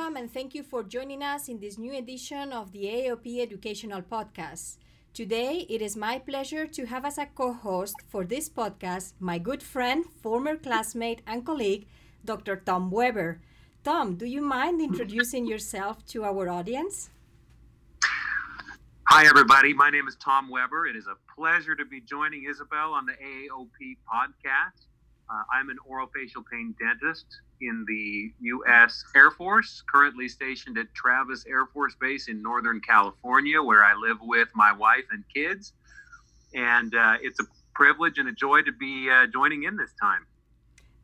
welcome and thank you for joining us in this new edition of the AOP Educational Podcast. Today, it is my pleasure to have as a co host for this podcast my good friend, former classmate, and colleague, Dr. Tom Weber. Tom, do you mind introducing yourself to our audience? Hi, everybody. My name is Tom Weber. It is a pleasure to be joining Isabel on the AAOP podcast. Uh, I'm an orofacial pain dentist in the U.S. Air Force, currently stationed at Travis Air Force Base in Northern California, where I live with my wife and kids. And uh, it's a privilege and a joy to be uh, joining in this time.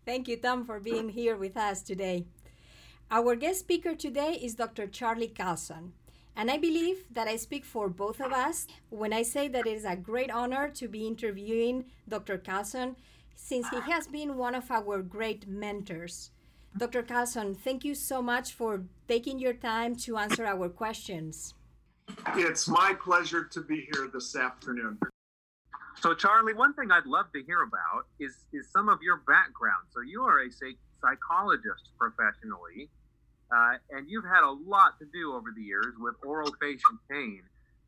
Thank you, Tom, for being here with us today. Our guest speaker today is Dr. Charlie Carlson. And I believe that I speak for both of us when I say that it is a great honor to be interviewing Dr. Carlson since he has been one of our great mentors. Dr. Carlson, thank you so much for taking your time to answer our questions. It's my pleasure to be here this afternoon. So, Charlie, one thing I'd love to hear about is, is some of your background. So, you are a psychologist professionally, uh, and you've had a lot to do over the years with oral facial pain.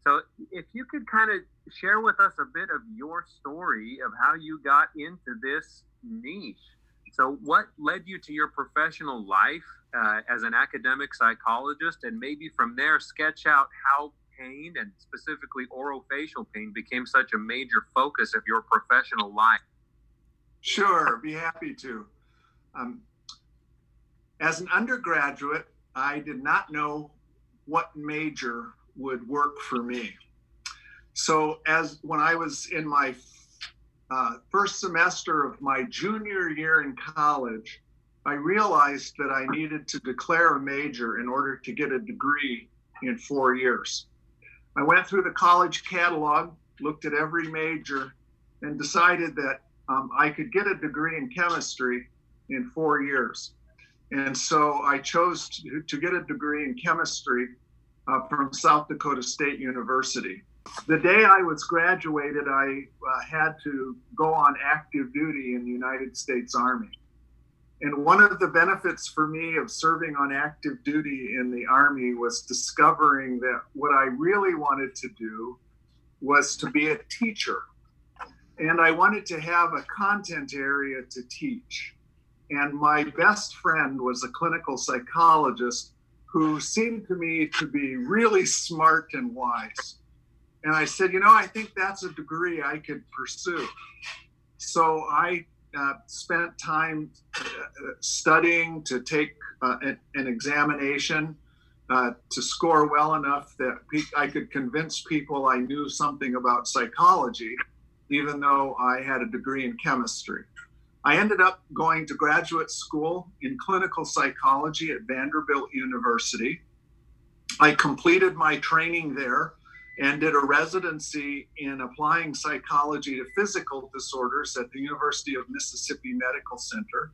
So, if you could kind of share with us a bit of your story of how you got into this niche. So, what led you to your professional life uh, as an academic psychologist, and maybe from there sketch out how pain and specifically orofacial pain became such a major focus of your professional life? Sure, be happy to. Um, as an undergraduate, I did not know what major would work for me. So, as when I was in my uh, first semester of my junior year in college, I realized that I needed to declare a major in order to get a degree in four years. I went through the college catalog, looked at every major, and decided that um, I could get a degree in chemistry in four years. And so I chose to, to get a degree in chemistry uh, from South Dakota State University. The day I was graduated, I uh, had to go on active duty in the United States Army. And one of the benefits for me of serving on active duty in the Army was discovering that what I really wanted to do was to be a teacher. And I wanted to have a content area to teach. And my best friend was a clinical psychologist who seemed to me to be really smart and wise. And I said, you know, I think that's a degree I could pursue. So I uh, spent time uh, studying to take uh, an, an, examination uh, to score well enough that I could convince people I knew something about psychology, even though I had a degree in chemistry. I ended up going to graduate school in clinical psychology at Vanderbilt University. I completed my training there and did a residency in applying psychology to physical disorders at the University of Mississippi Medical Center.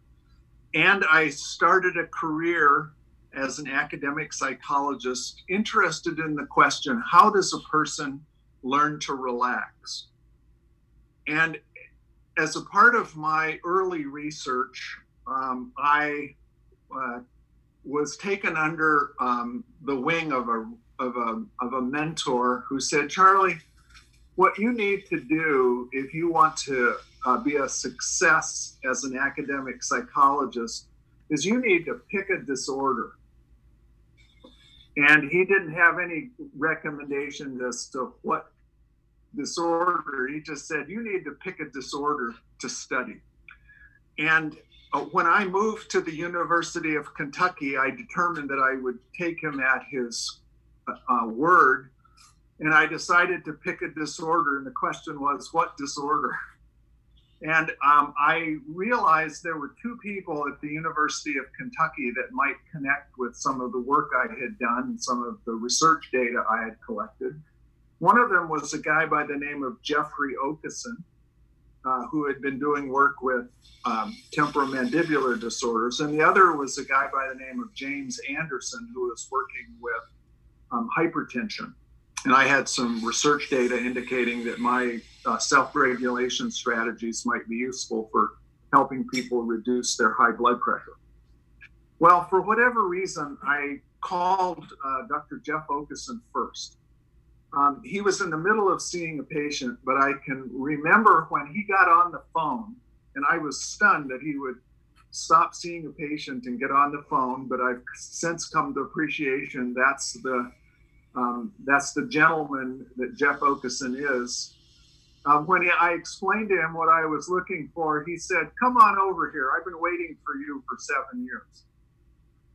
And I started a career as an academic psychologist interested in the question how does a person learn to relax? And as a part of my early research, um, I uh, was taken under um, the wing of a of a of a mentor who said, Charlie, what you need to do if you want to uh, be a success as an academic psychologist is you need to pick a disorder. And he didn't have any recommendations as to what disorder. He just said, you need to pick a disorder to study. And uh, when I moved to the University of Kentucky, I determined that I would take him at his uh, word. And I decided to pick a disorder. And the question was, what disorder? And um, I realized there were two people at the University of Kentucky that might connect with some of the work I had done, and some of the research data I had collected. One of them was a guy by the name of Jeffrey Okeson, uh, who had been doing work with um, temporomandibular disorders, and the other was a guy by the name of James Anderson, who was working with um, hypertension. And I had some research data indicating that my uh, self regulation strategies might be useful for helping people reduce their high blood pressure. Well, for whatever reason, I called uh, Dr. Jeff Okeson first. Um, he was in the middle of seeing a patient, but I can remember when he got on the phone, and I was stunned that he would stop seeing a patient and get on the phone. But I've since come to appreciation that's the um, that's the gentleman that Jeff Okeson is. Um, when he, I explained to him what I was looking for, he said, "Come on over here. I've been waiting for you for seven years."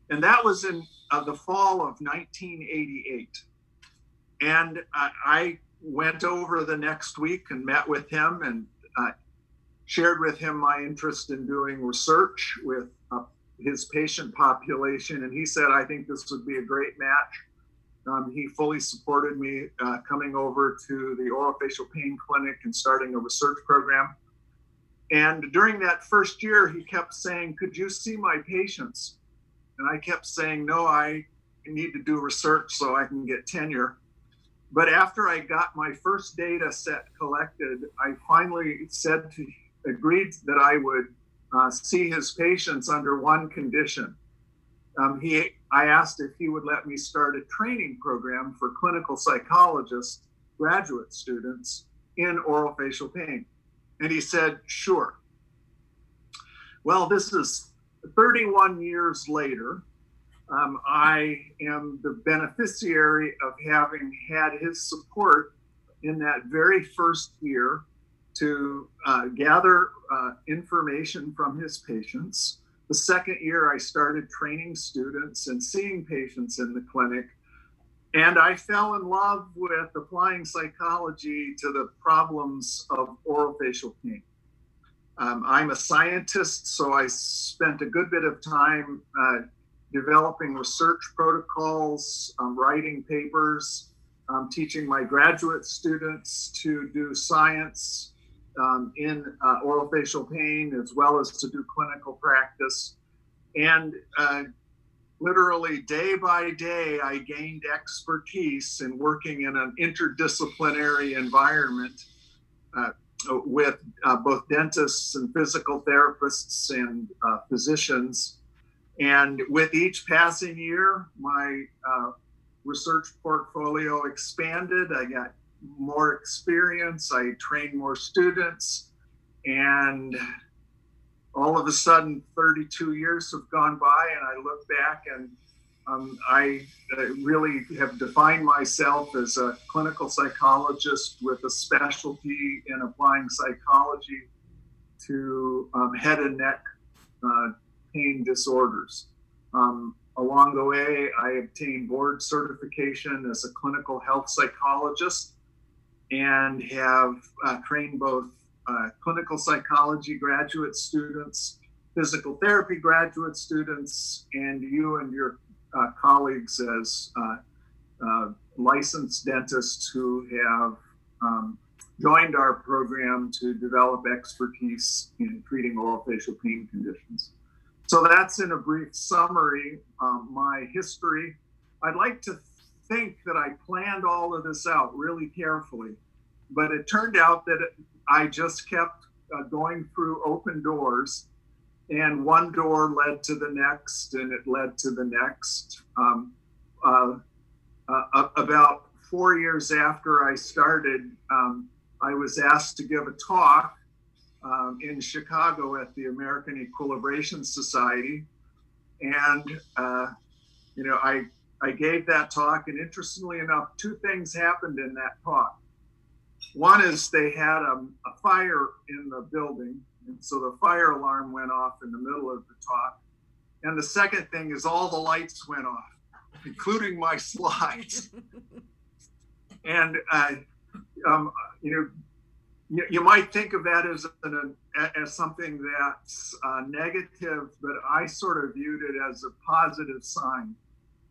And that was in uh, the fall of 1988. And I, I, went over the next week and met with him and uh, shared with him my interest in doing research with uh, his patient population. And he said, I think this would be a great match. Um, he fully supported me uh, coming over to the orofacial pain clinic and starting a research program. And during that first year, he kept saying, Could you see my patients? And I kept saying, No, I need to do research so I can get tenure. But after I got my first data set collected, I finally said to, agreed that I would uh, see his patients under one condition. Um, he, I asked if he would let me start a training program for clinical psychologists, graduate students in oral facial pain. And he said, sure. Well, this is 31 years later um, I am the beneficiary of having had his support in that very first year to uh, gather uh, information from his patients. The second year, I started training students and seeing patients in the clinic. And I fell in love with applying psychology to the problems of orofacial pain. Um, I'm a scientist, so I spent a good bit of time uh, developing research protocols, um, writing papers, um, teaching my graduate students to do science um, in uh, orofacial pain as well as to do clinical practice. And uh, literally day by day, I gained expertise in working in an interdisciplinary environment uh, with uh, both dentists and physical therapists and uh, physicians and with each passing year, my uh, research portfolio expanded. I got more experience. I trained more students. And all of a sudden, 32 years have gone by, and I look back and um, I uh, really have defined myself as a clinical psychologist with a specialty in applying psychology to um, head and neck uh, pain disorders. Um, along the way, I obtained board certification as a clinical health psychologist and have uh, trained both uh, clinical psychology graduate students, physical therapy graduate students, and you and your uh, colleagues as uh, uh, licensed dentists who have um, joined our program to develop expertise in treating oral facial pain conditions. So that's in a brief summary um, my history. I'd like to think that I planned all of this out really carefully, but it turned out that it, I just kept uh, going through open doors, and one door led to the next, and it led to the next. Um, uh, uh, about four years after I started, um, I was asked to give a talk um, in Chicago at the American Equilibration Society, and uh, you know I I gave that talk, and interestingly enough, two things happened in that talk. One is they had a, a fire in the building, and so the fire alarm went off in the middle of the talk. And the second thing is all the lights went off, including my slides. and uh, um, you know, you, you might think of that as an, as something that's uh, negative, but I sort of viewed it as a positive sign.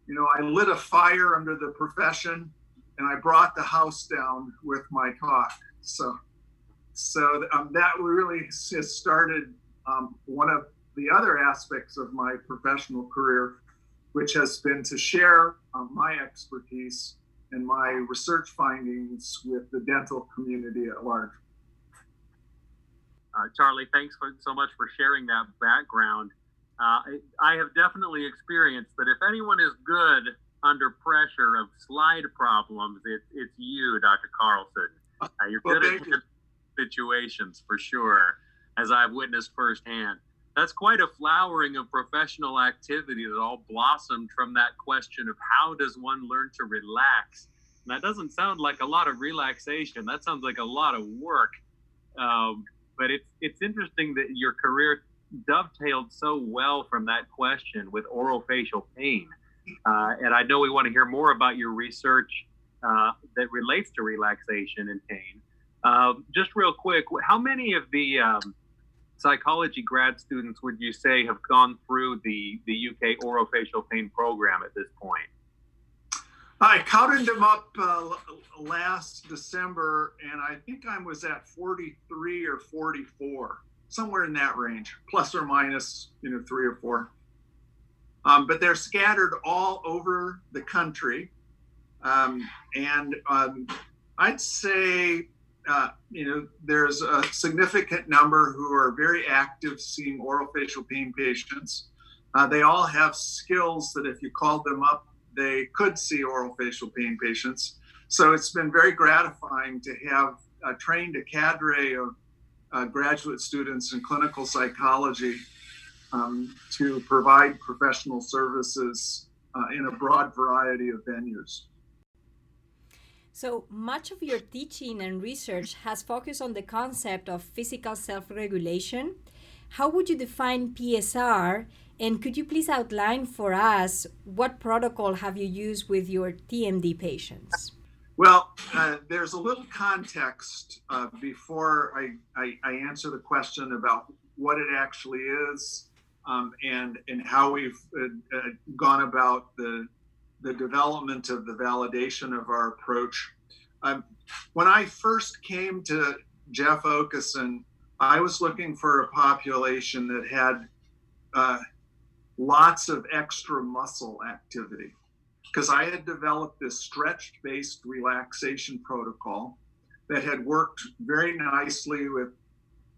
You know, I lit a fire under the profession, and I brought the house down with my talk. So, so um, that really has started um, one of the other aspects of my professional career, which has been to share um, my expertise and my research findings with the dental community at large. Uh, Charlie, thanks for, so much for sharing that background. Uh, I have definitely experienced that if anyone is good under pressure of slide problems, it, it's you, Dr. Carlson. Uh, you're well, good at situations for sure, as I've witnessed firsthand. That's quite a flowering of professional activity that all blossomed from that question of how does one learn to relax? And that doesn't sound like a lot of relaxation. That sounds like a lot of work. Um, but it's it's interesting that your career dovetailed so well from that question with orofacial pain. Uh, and I know we want to hear more about your research uh, that relates to relaxation and pain. Uh, just real quick, how many of the um, psychology grad students would you say have gone through the, the UK orofacial pain program at this point? I counted them up uh, last December, and I think I was at 43 or 44, somewhere in that range, plus or minus, you know, three or four. Um, but they're scattered all over the country. Um, and um, I'd say, uh, you know, there's a significant number who are very active seeing oral facial pain patients. Uh, they all have skills that if you called them up, they could see oral facial pain patients. So it's been very gratifying to have uh, trained a cadre of uh, graduate students in clinical psychology um, to provide professional services uh, in a broad variety of venues. So much of your teaching and research has focused on the concept of physical self regulation. How would you define PSR? And could you please outline for us what protocol have you used with your TMD patients? Well, uh, there's a little context uh, before I, I, I, answer the question about what it actually is um, and and how we've uh, uh, gone about the the development of the validation of our approach. Um, when I first came to Jeff Okeson, I was looking for a population that had uh, lots of extra muscle activity because I had developed this stretch based relaxation protocol that had worked very nicely with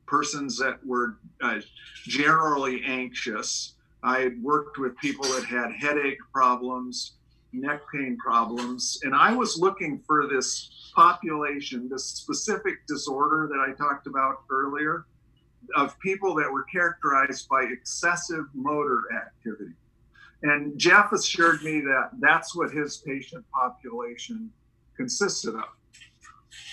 persons that were uh, generally anxious. I had worked with people that had headache problems, neck pain problems, and I was looking for this population, this specific disorder that I talked about earlier, of people that were characterized by excessive motor activity. And Jeff assured me that that's what his patient population consisted of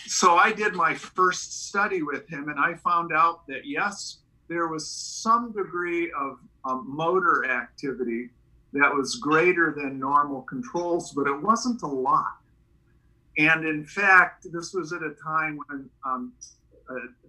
so I did my first study with him, and I found out that yes, there was some degree of um, motor activity that was greater than normal controls, but it wasn't a lot. And in fact, this was at a time when um,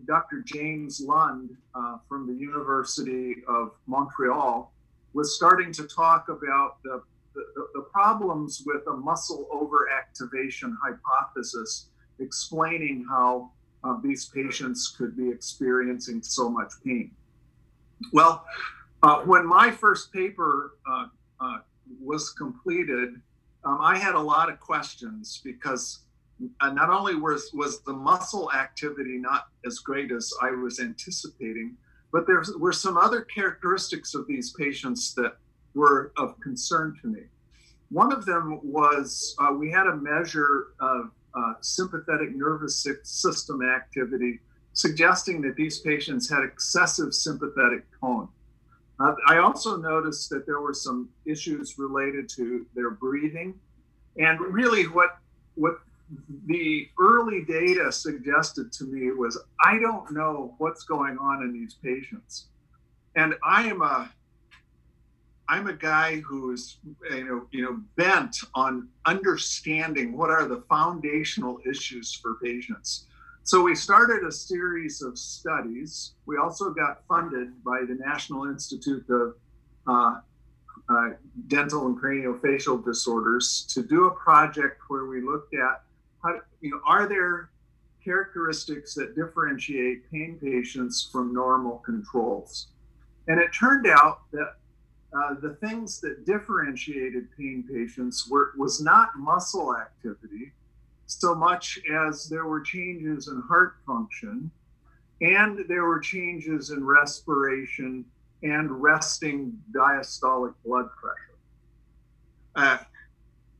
Dr. James Lund uh, from the University of Montreal was starting to talk about the, the, the problems with a muscle overactivation hypothesis explaining how uh, these patients could be experiencing so much pain. Well, uh, when my first paper uh, uh was completed, um, I had a lot of questions because uh, not only was, was the muscle activity not as great as I was anticipating, but there were some other characteristics of these patients that were of concern to me. One of them was uh, we had a measure of uh, sympathetic nervous system activity, suggesting that these patients had excessive sympathetic tone. Uh, I also noticed that there were some issues related to their breathing, and really what what the early data suggested to me was I don't know what's going on in these patients, and I am a I'm a guy who's you know you know bent on understanding what are the foundational issues for patients. So we started a series of studies. We also got funded by the National Institute of uh, uh, Dental and Craniofacial Disorders to do a project where we looked at how you know are there characteristics that differentiate pain patients from normal controls. And it turned out that uh, the things that differentiated pain patients were was not muscle activity so much as there were changes in heart function and there were changes in respiration and resting diastolic blood pressure. Uh,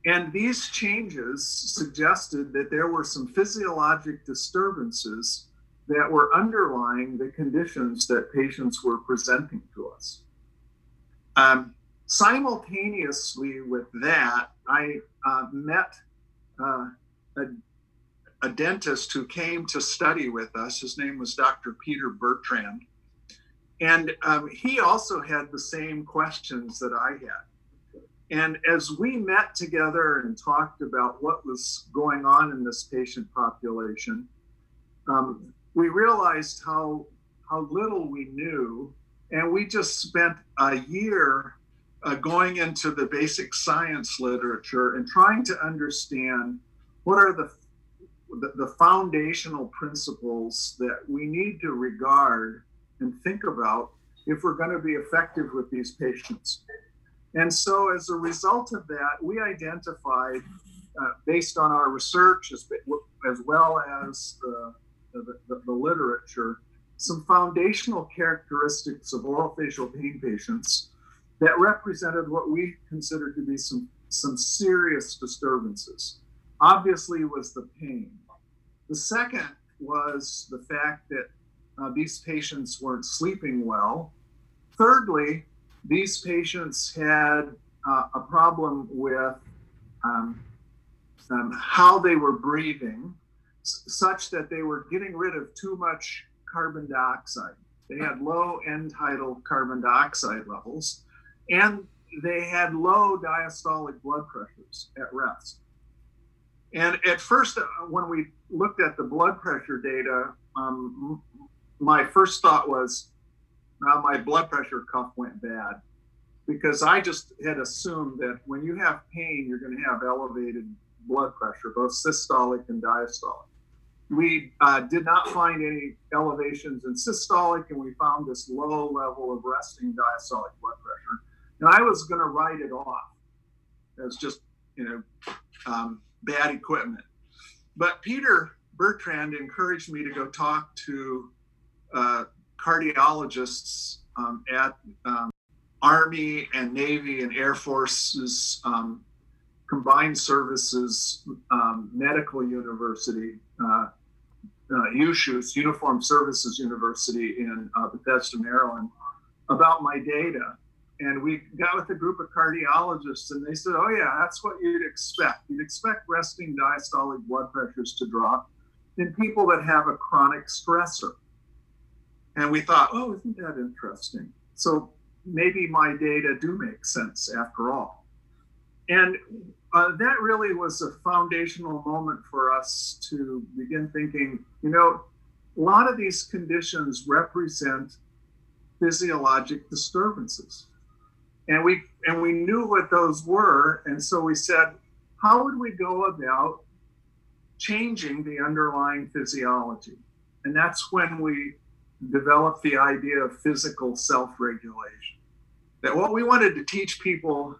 and these changes suggested that there were some physiologic disturbances that were underlying the conditions that patients were presenting to us. Um, simultaneously with that, I uh, met uh, a, a, dentist who came to study with us. His name was Dr. Peter Bertrand. And um, he also had the same questions that I had. And as we met together and talked about what was going on in this patient population, um, we realized how how little we knew, and we just spent a year uh, going into the basic science literature and trying to understand what are the, the, the foundational principles that we need to regard and think about if we're going to be effective with these patients. And so, as a result of that, we identified, uh, based on our research as, as well as the, the, the, literature, some foundational characteristics of oral facial pain patients that represented what we considered to be some, some serious disturbances. Obviously, was the pain. The second was the fact that uh, these patients weren't sleeping well. Thirdly, these patients had uh, a problem with um, um, how they were breathing, s- such that they were getting rid of too much carbon dioxide. They had low end tidal carbon dioxide levels, and they had low diastolic blood pressures at rest. And at first, uh, when we looked at the blood pressure data, um, my first thought was, well, my blood pressure cuff went bad because I just had assumed that when you have pain, you're going to have elevated blood pressure, both systolic and diastolic. We uh, did not find any elevations in systolic, and we found this low level of resting diastolic blood pressure. And I was going to write it off as just, you know, um, bad equipment. But Peter Bertrand encouraged me to go talk to uh, cardiologists um, at um, Army and Navy and Air Force's um, combined services um, medical university, uh, uh, USUS, Uniform Services University in uh, Bethesda, Maryland, about my data. And we got with a group of cardiologists and they said oh yeah that's what you'd expect. You'd expect resting diastolic blood pressures to drop in people that have a chronic stressor and we thought oh isn't that interesting? So maybe my data do make sense after all. And uh, that really was a foundational moment for us to begin thinking you know a lot of these conditions represent physiologic disturbances. And we and we knew what those were. And so we said how would we go about changing the underlying physiology? And that's when we developed the idea of physical self-regulation that what we wanted to teach people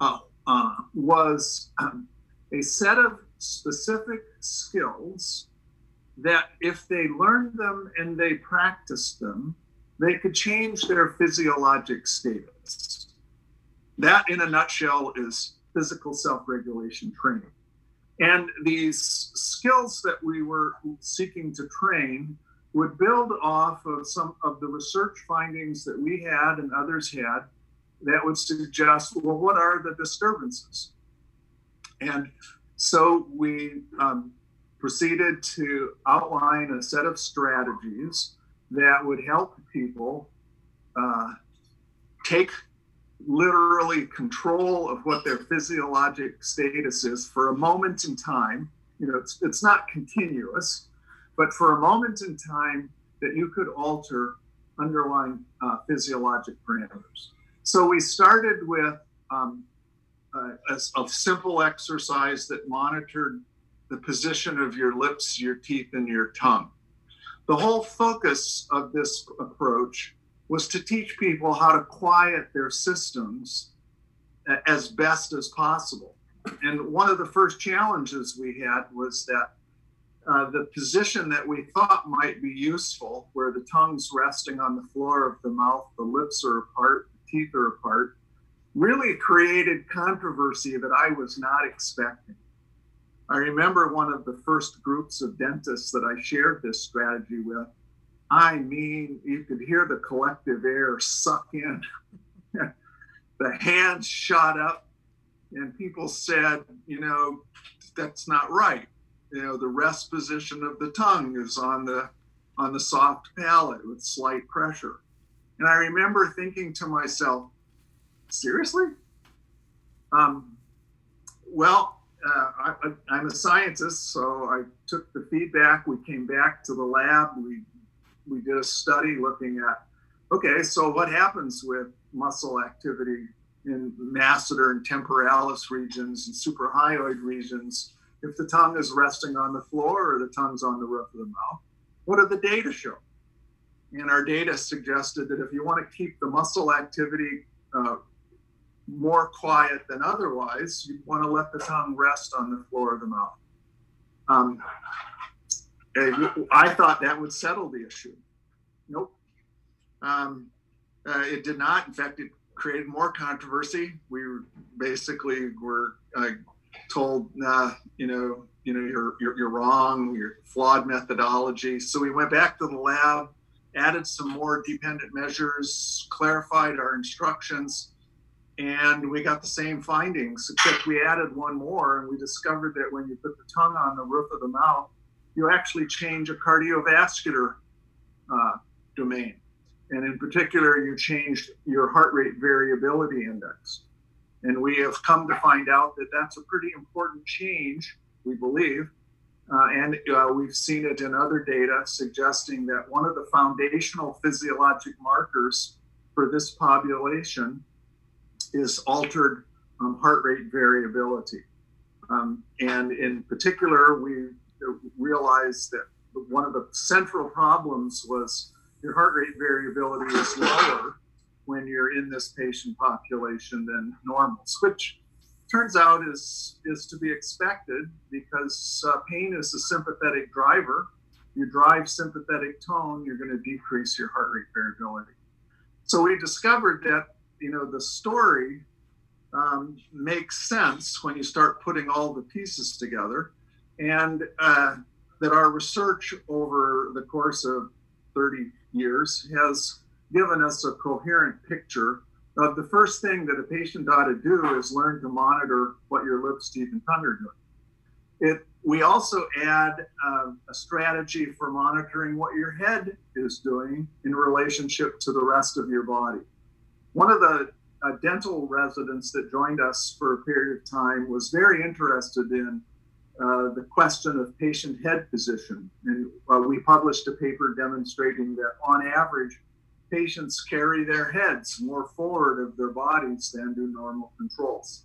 uh, uh, was um, a set of specific skills that if they learned them and they practiced them they could change their physiologic status that, in a nutshell, is physical self regulation training. And these skills that we were seeking to train would build off of some of the research findings that we had and others had that would suggest well, what are the disturbances? And so we um, proceeded to outline a set of strategies that would help people uh, take literally control of what their physiologic status is for a moment in time. You know, it's, it's not continuous, but for a moment in time that you could alter underlying uh, physiologic parameters. So we started with um, a, a, simple exercise that monitored the position of your lips, your teeth, and your tongue. The whole focus of this approach was to teach people how to quiet their systems as best as possible. And one of the first challenges we had was that uh, the position that we thought might be useful, where the tongue's resting on the floor of the mouth, the lips are apart, the teeth are apart, really created controversy that I was not expecting. I remember one of the first groups of dentists that I shared this strategy with. I mean, you could hear the collective air suck in. the hands shot up, and people said, you know, that's not right you know the rest position of the tongue is on the on the soft palate with slight pressure. And i remember thinking to myself seriously? Um, well uh, I, am a scientist so i took the feedback. We came back to the lab. We we did a study looking at okay so what happens with muscle activity in masseter and temporalis regions and suprahyoid regions if the tongue is resting on the floor or the tongue's on the roof of the mouth. What do the data show? And our data suggested that if you want to keep the muscle activity uh, more quiet than otherwise, you want to let the tongue rest on the floor of the mouth. Um, I thought that would settle the issue. Nope. Um, uh, it did not. In fact, it created more controversy. We basically were uh, told, nah, you know, you know, you're, you're, you're wrong, you're flawed methodology. So we went back to the lab, added some more dependent measures, clarified our instructions, and we got the same findings, except we added one more, and we discovered that when you put the tongue on the roof of the mouth, you actually change a cardiovascular uh, domain. And in particular, you changed your heart rate variability index. And we have come to find out that that's a pretty important change, we believe. Uh, and uh, we've seen it in other data suggesting that one of the foundational physiologic markers for this population is altered um, heart rate variability. Um, and in particular, we realized that one of the central problems was your heart rate variability is lower when you're in this patient population than normals, which turns out is is to be expected because uh, pain is a sympathetic driver. You drive sympathetic tone, you're going to decrease your heart rate variability. So we discovered that you know the story um, makes sense when you start putting all the pieces together, and uh, that our research over the course of 30 years has given us a coherent picture of the first thing that a patient ought to do is learn to monitor what your lips, teeth, and tongue are doing. It, we also add uh, a strategy for monitoring what your head is doing in relationship to the rest of your body. One of the uh, dental residents that joined us for a period of time was very interested in uh, the question of patient head position. And uh, we published a paper demonstrating that on average, patients carry their heads more forward of their bodies than do normal controls.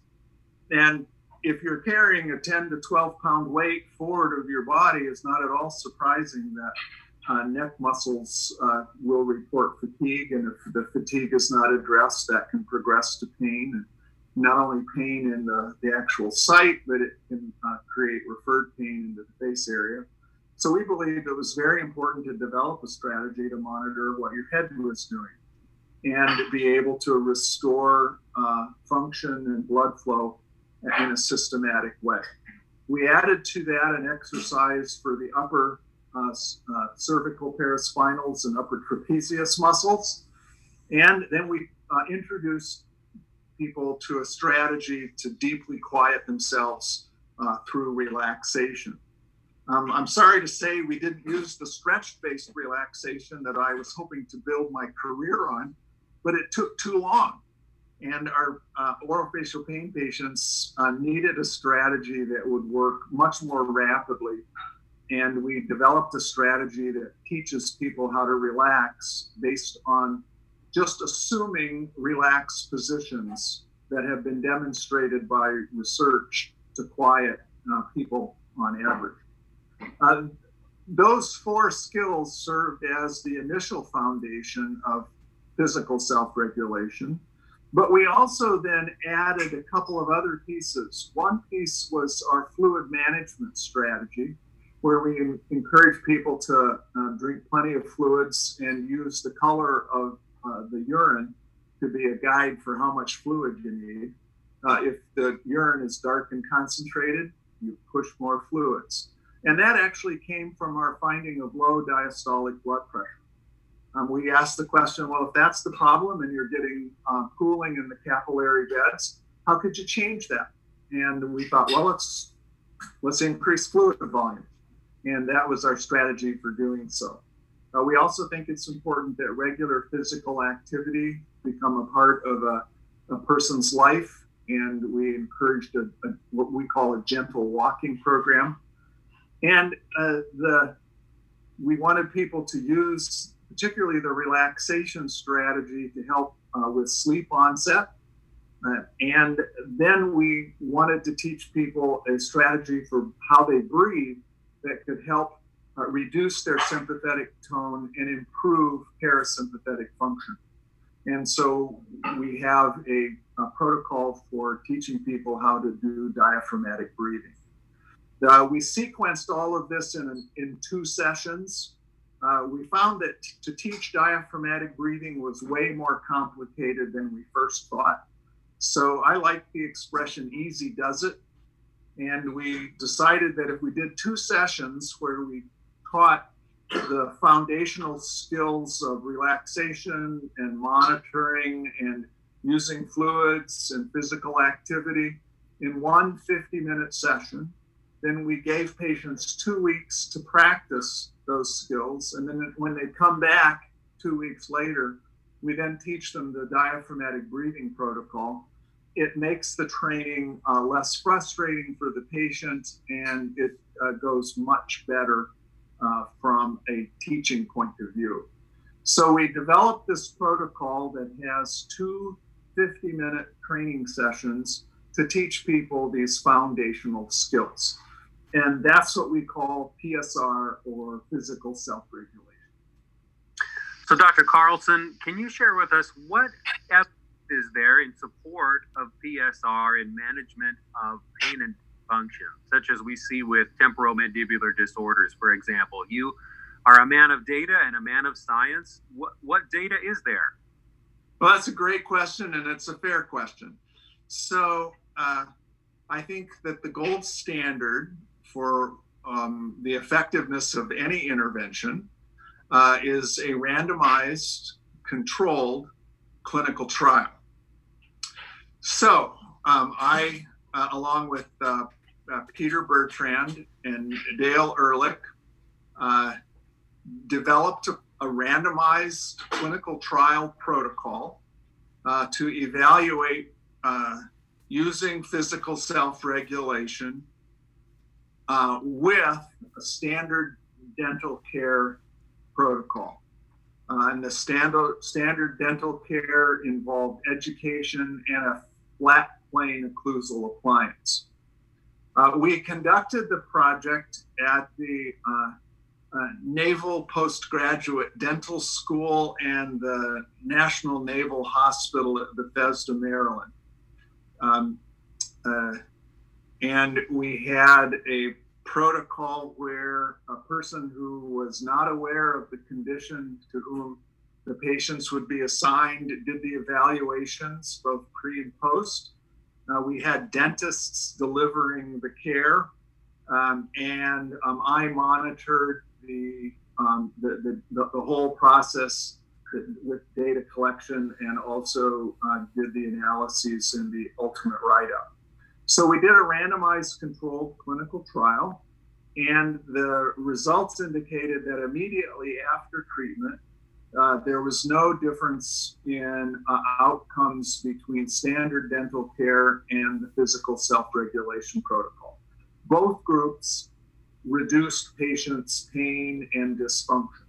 And if you're carrying a 10 to 12 pound weight forward of your body, it's not at all surprising that uh, neck muscles uh, will report fatigue. And if the fatigue is not addressed, that can progress to pain. And not only pain in the, the actual site, but it can uh, create referred pain in the face area. So we believed it was very important to develop a strategy to monitor what your head was doing and be able to restore uh, function and blood flow in a systematic way. We added to that an exercise for the upper uh, uh, cervical paraspinals and upper trapezius muscles. And then we uh, introduced people to a strategy to deeply quiet themselves uh, through relaxation. Um, I'm sorry to say we didn't use the stretch based relaxation that I was hoping to build my career on, but it took too long. And our uh, orofacial pain patients uh, needed a strategy that would work much more rapidly. And we developed a strategy that teaches people how to relax based on just assuming relaxed positions that have been demonstrated by research to quiet uh, people on average. Uh, those four skills served as the initial foundation of physical self regulation. But we also then added a couple of other pieces. One piece was our fluid management strategy. where we encourage people to uh, drink plenty of fluids and use the color of uh, the urine to be a guide for how much fluid you need. Uh, if the urine is dark and concentrated, you push more fluids. And that actually came from our finding of low diastolic blood pressure. Um, we asked the question well, if that's the problem and you're getting uh, pooling in the capillary beds, how could you change that? And we thought, well, let's let's increase fluid volume, and that was our strategy for doing so. Uh, we also think it's important that regular physical activity become a part of a, a person's life, and we encouraged a, a, what we call a gentle walking program. And uh, the we wanted people to use particularly the relaxation strategy to help uh, with sleep onset. Uh, and then we wanted to teach people a strategy for how they breathe that could help uh, reduce their sympathetic tone and improve parasympathetic function. And so we have a, a protocol for teaching people how to do diaphragmatic breathing. Uh, we sequenced all of this in, in two sessions. Uh, we found that t- to teach diaphragmatic breathing was way more complicated than we first thought. So I like the expression easy does it. And we decided that if we did two sessions where we taught the foundational skills of relaxation and monitoring and using fluids and physical activity in one 50 minute session, then we gave patients two weeks to practice those skills. And then when they come back two weeks later, we then teach them the diaphragmatic breathing protocol. It makes the training uh, less frustrating for the patient and it uh, goes much better uh, from a teaching point of view. So we developed this protocol that has two 50 minute training sessions to teach people these foundational skills. And that's what we call PSR or physical self regulation. So, Dr. Carlson, can you share with us what evidence is there in support of PSR in management of pain and function, such as we see with temporomandibular disorders, for example? You are a man of data and a man of science. What, what data is there? Well, that's a great question, and it's a fair question. So, uh, I think that the gold standard for um, the effectiveness of any intervention uh, is a randomized, controlled clinical trial. So um, I, uh, along with uh, uh Peter Bertrand and Dale Ehrlich, uh, developed a, a, randomized clinical trial protocol uh, to evaluate using physical self-regulation uh, with a standard dental care protocol. Uh, and the standard, standard dental care involved education and a flat plane occlusal appliance. Uh, we conducted the project at the uh, uh, Naval Postgraduate Dental School and the National Naval Hospital at Bethesda, Maryland. Um, uh, and we had a protocol where a person who was not aware of the condition to whom the patients would be assigned did the evaluations both pre and post. Uh, we had dentists delivering the care, um, and um, I monitored the, um, the, the, the, whole process with data collection and also uh, did the analyses and the ultimate write up. So we did a randomized controlled clinical trial, and the results indicated that immediately after treatment, uh, there was no difference in uh, outcomes between standard dental care and the physical self regulation protocol. Both groups reduced patients' pain and dysfunction.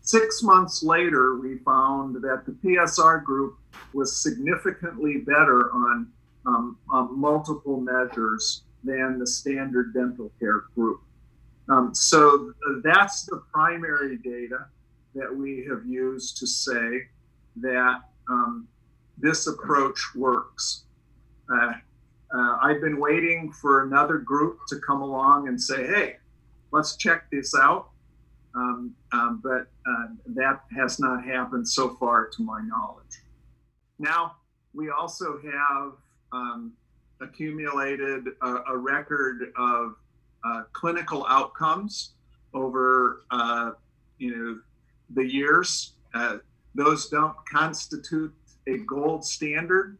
Six months later, we found that the PSR group was significantly better on um, um, multiple measures than the standard dental care group. Um, so that's the primary data that we have used to say that um, this approach works. Uh, uh, I've been waiting for another group to come along and say, hey, let's check this out. Um, um, but uh, that has not happened so far to my knowledge. Now, we also have um, accumulated a, a, record of uh, clinical outcomes over uh, you know the years. Uh, those don't constitute a gold standard,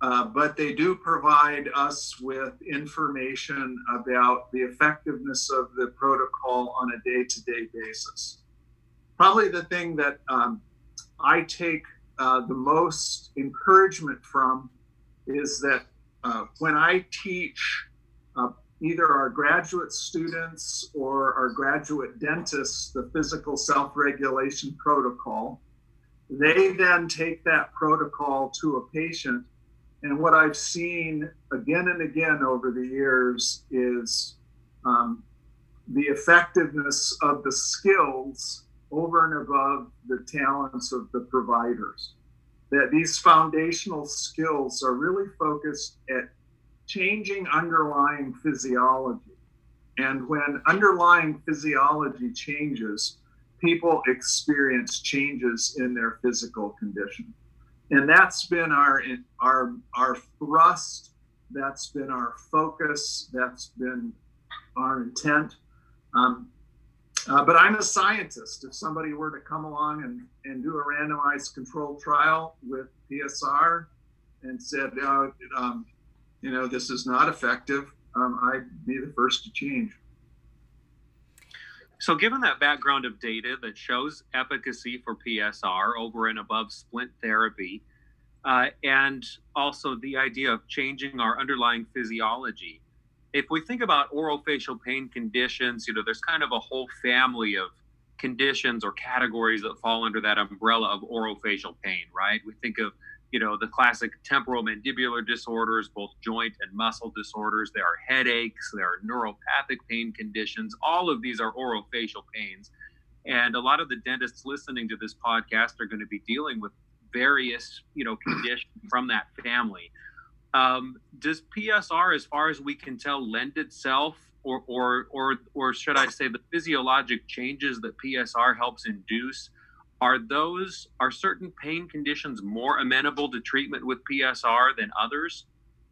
uh, but they do provide us with information about the effectiveness of the protocol on a day to day basis. Probably the thing that um, I take uh, the most encouragement from is that uh, when I teach uh, either our graduate students or our graduate dentists the physical self regulation protocol, they then take that protocol to a patient. And what I've seen again and again over the years is um, the effectiveness of the skills over and above the talents of the providers. That these foundational skills are really focused at changing underlying physiology. And when underlying physiology changes, people experience changes in their physical condition. And that's been our our our thrust, that's been our focus, that's been our intent. Um, uh, but I'm a scientist. If somebody were to come along and, and do a randomized controlled trial with PSR and said, uh, um, you know, this is not effective, um, I'd be the first to change. So, given that background of data that shows efficacy for PSR over and above splint therapy, uh, and also the idea of changing our underlying physiology, if we think about orofacial pain conditions, you know, there's kind of a whole family of conditions or categories that fall under that umbrella of orofacial pain, right? We think of you know the classic temporal mandibular disorders both joint and muscle disorders. There are headaches there are neuropathic pain conditions. All of these are orofacial pains. And a lot of the dentists listening to this podcast are going to be dealing with various you know conditions from that family um, does psr as far as we can tell lend itself or or or or should i say the physiologic changes that psr helps induce are those are certain pain conditions more amenable to treatment with PSR than others?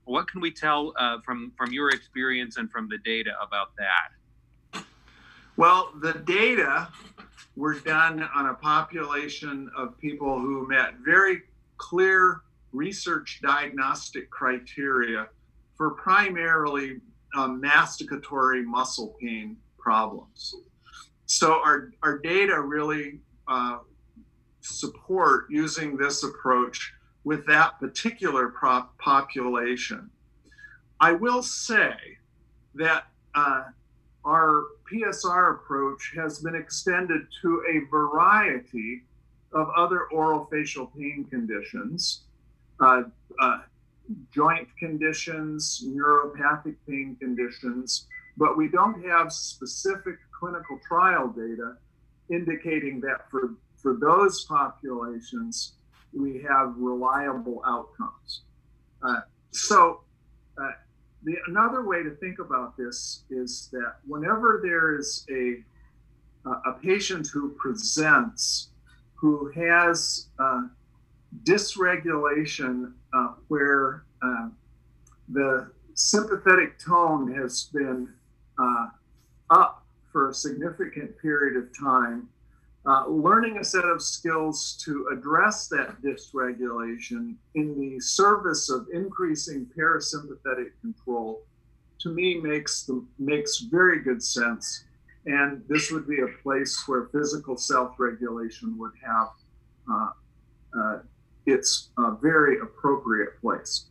What can we tell uh, from from your experience and from the data about that? Well, the data were done on a population of people who met very clear research diagnostic criteria for primarily um, masticatory muscle pain problems. So our, our data really uh, support using this approach with that particular prop population. I will say that uh, our PSR approach has been extended to a variety of other orofacial pain conditions, uh, uh, joint conditions, neuropathic pain conditions, but we don't have specific clinical trial data indicating that for for those populations, we have reliable outcomes. Uh, so, uh, the, another way to think about this is that whenever there is a a patient who presents who has uh, dysregulation uh, where uh, the sympathetic tone has been uh, up for a significant period of time uh, learning a set of skills to address that dysregulation in the service of increasing parasympathetic control to me makes the makes very good sense. And this would be a place where physical self-regulation would have uh, uh, its a very appropriate place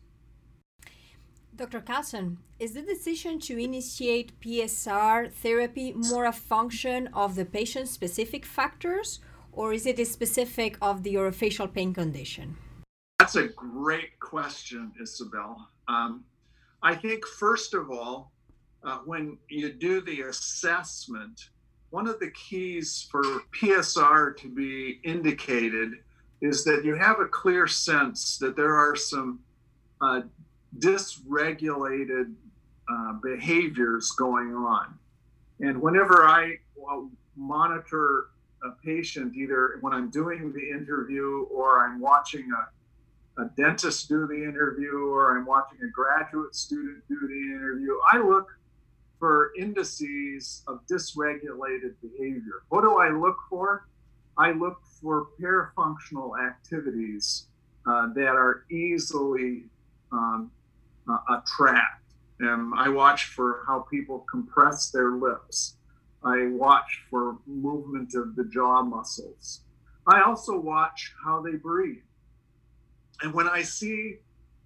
Dr. Carlson, is the decision to initiate PSR therapy more a function of the patient specific factors, or is it a specific of the orofacial pain condition? That's a great question, Isabel. Um, I think, first of all, uh, when you do the assessment, one of the keys for PSR to be indicated is that you have a clear sense that there are some uh, dysregulated uh, behaviors going on. And whenever I monitor a patient, either when I'm doing the interview or I'm watching a, a dentist do the interview or I'm watching a graduate student do the interview, I look for indices of dysregulated behavior. What do I look for? I look for parafunctional activities uh, that are easily um, uh, tracked. And I watch for how people compress their lips. I watch for movement of the jaw muscles. I also watch how they breathe. And when I see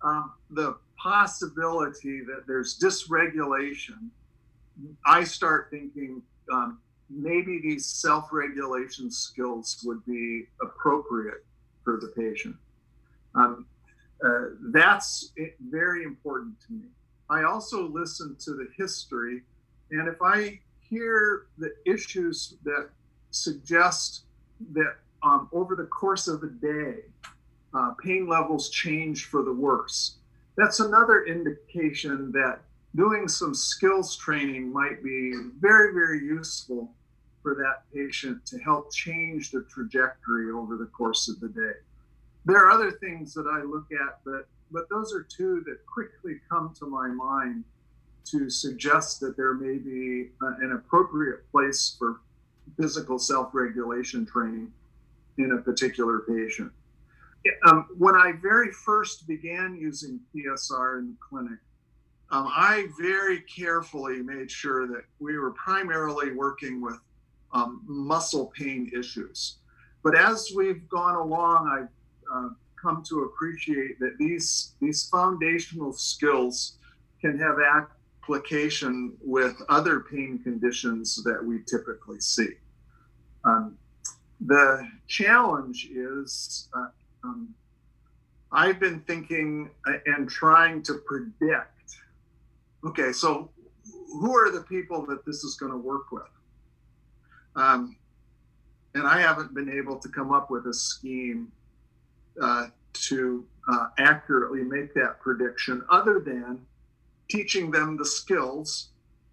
um, the possibility that there's dysregulation, I start thinking um, maybe these self regulation skills would be appropriate for the patient. Um, uh, that's very important to me. I also listen to the history, and if I hear the issues that suggest that um, over the course of a day, uh, pain levels change for the worse. That's another indication that doing some skills training might be very, very useful for that patient to help change the trajectory over the course of the day. There are other things that I look at, but but those are two that quickly come to my mind to suggest that there may be an appropriate place for physical self-regulation training in a particular patient. Um, when I very first began using PSR in the clinic, um, I very carefully made sure that we were primarily working with um, muscle pain issues. But as we've gone along, I've uh, come to appreciate that these these foundational skills can have application with other pain conditions that we typically see. Um, the challenge is uh, um, I've been thinking and trying to predict okay, so who are the people that this is going to work with? Um, and I haven't been able to come up with a scheme uh, to uh, accurately make that prediction other than teaching them the skills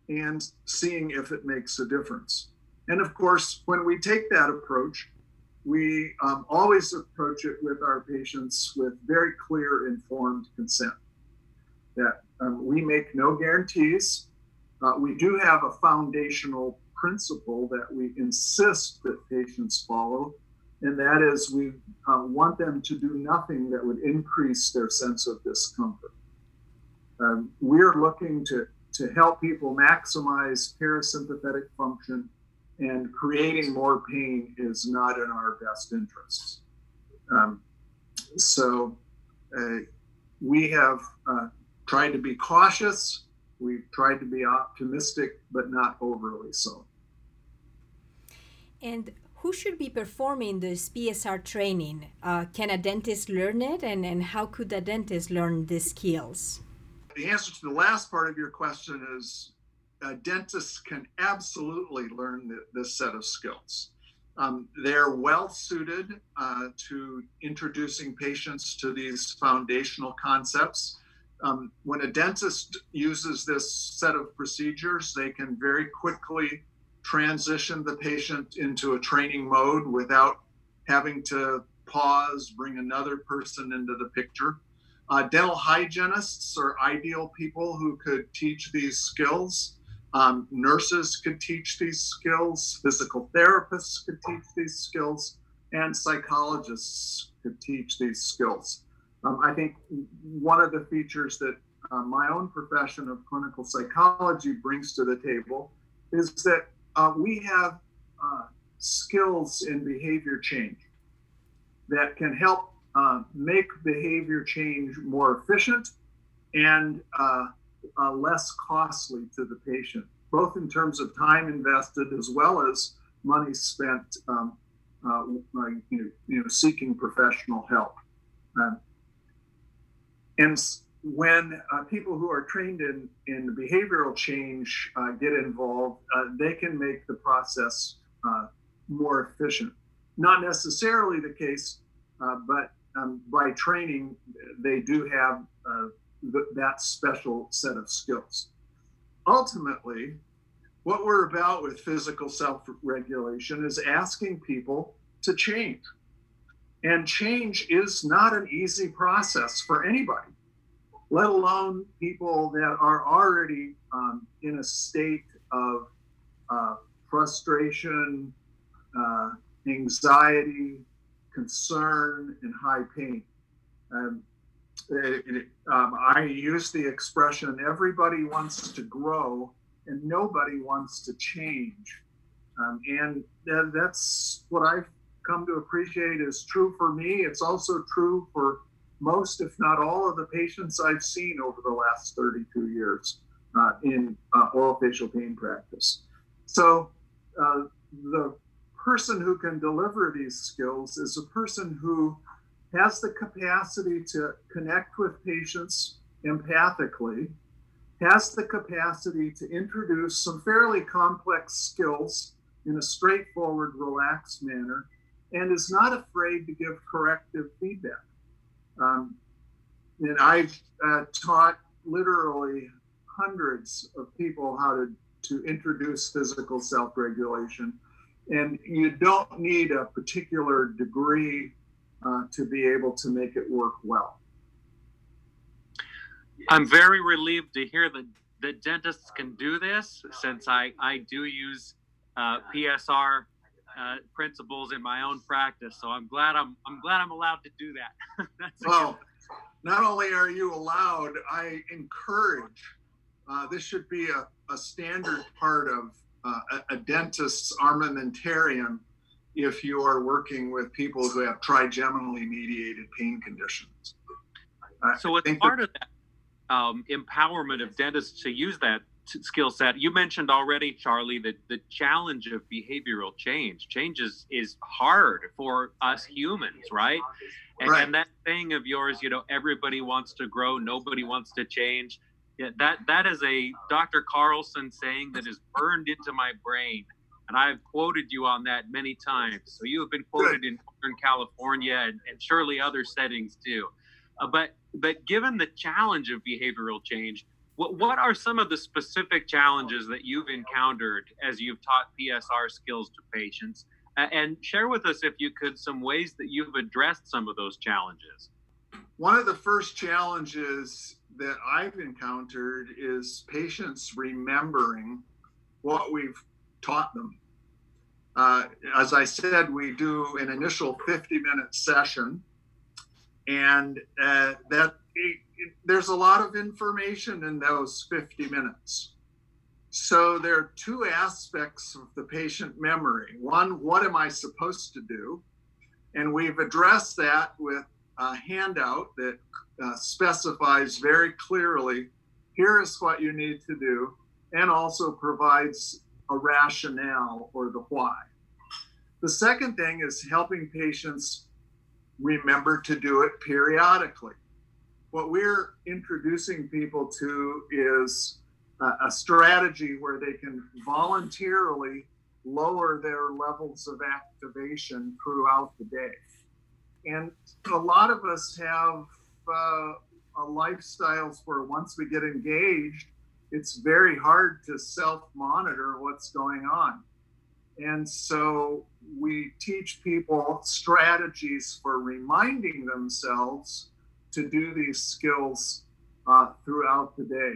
and seeing if it makes a difference. And of course, when we take that approach, we um, always approach it with our patients with very clear, informed consent. That um, we make no guarantees. Uh, we do have a foundational principle that we insist that patients follow, and that is we uh, want them to do nothing that would increase their sense of discomfort. Um, we're looking to, to help people maximize parasympathetic function, and creating more pain is not in our best interests. Um, so uh, we have uh, tried to be cautious. We've tried to be optimistic, but not overly so. And who should be performing this PSR training? Uh, can a dentist learn it, and, and how could a dentist learn these skills? The answer to the last part of your question is uh, dentists can absolutely learn this set of skills. Um, they're well suited uh, to introducing patients to these foundational concepts. Um, when a dentist uses this set of procedures, they can very quickly transition the patient into a training mode without having to pause, bring another person into the picture. Uh, dental hygienists are ideal people who could teach these skills. Um, nurses could teach these skills, physical therapists could teach these skills, and psychologists could teach these skills. Um, I think one of the features that uh, my own profession of clinical psychology brings to the table is that uh, we have uh, skills in behavior change that can help uh, make behavior change more efficient and uh, uh, less costly to the patient, both in terms of time invested as well as money spent um, you, know, you know, seeking professional help. Um, and when uh, people who are trained in, in behavioral change uh, get involved, uh, they can make the process uh, more efficient. Not necessarily the case, uh, but um, by training, they do have uh, th- that special set of skills. Ultimately, what we're about with physical self regulation is asking people to change. And change is not an easy process for anybody, let alone people that are already um, in a state of uh, frustration, uh, anxiety, concern, and high pain. Um, it, it, um, I use the expression everybody wants to grow and nobody wants to change. Um, and th- that's what I've come to appreciate is true for me. It's also true for most, if not all, of the patients I've seen over the last 32 years uh, in uh, oral facial pain practice. So uh, the person who can deliver these skills is a person who has the capacity to connect with patients empathically, has the capacity to introduce some fairly complex skills in a straightforward, relaxed manner, and is not afraid to give corrective feedback. Um, and I've uh, taught literally hundreds of people how to, to introduce physical self regulation. And you don't need a particular degree uh, to be able to make it work well. I'm very relieved to hear that that dentists can do this since I, I do use uh, PSR uh, principles in my own practice. So I'm glad I'm I'm glad I'm allowed to do that. well, not only are you allowed, I encourage. Uh, this should be a, a standard part of uh, a, a dentist's armamentarium if you are working with people who have trigeminally mediated pain conditions. so, as part that, of that um, empowerment of dentists to use that skill set, you mentioned already, Charlie, that the challenge of behavioral change. Change is, is hard for us humans, right? And, right? and that thing of yours, you know, everybody wants to grow, nobody wants to change. Yeah, that that is a Dr. Carlson saying that is burned into my brain and I've quoted you on that many times. So you have been quoted in Northern California and, and, surely other settings too. Uh, but but given the challenge of behavioral change, what what are some of the specific challenges that you've encountered as you've taught PSR skills to patients? And share with us, if you could, some ways that you've addressed some of those challenges. One of the first challenges that I've encountered is patients remembering what we've taught them. Uh, as I said, we do an initial 50 minute session, and uh, that it, it, there's a lot of information in those 50 minutes. So there are two aspects of the patient memory. One, what am I supposed to do? And we've addressed that with a handout that uh, specifies very clearly here is what you need to do, and also provides a rationale or the why. The second thing is helping patients remember to do it periodically. What we're introducing people to is a, a strategy where they can voluntarily lower their levels of activation throughout the day. And a lot of us have uh, lifestyles where once we get engaged, it's very hard to self monitor what's going on. And so we teach people strategies for reminding themselves to do these skills uh, throughout the day.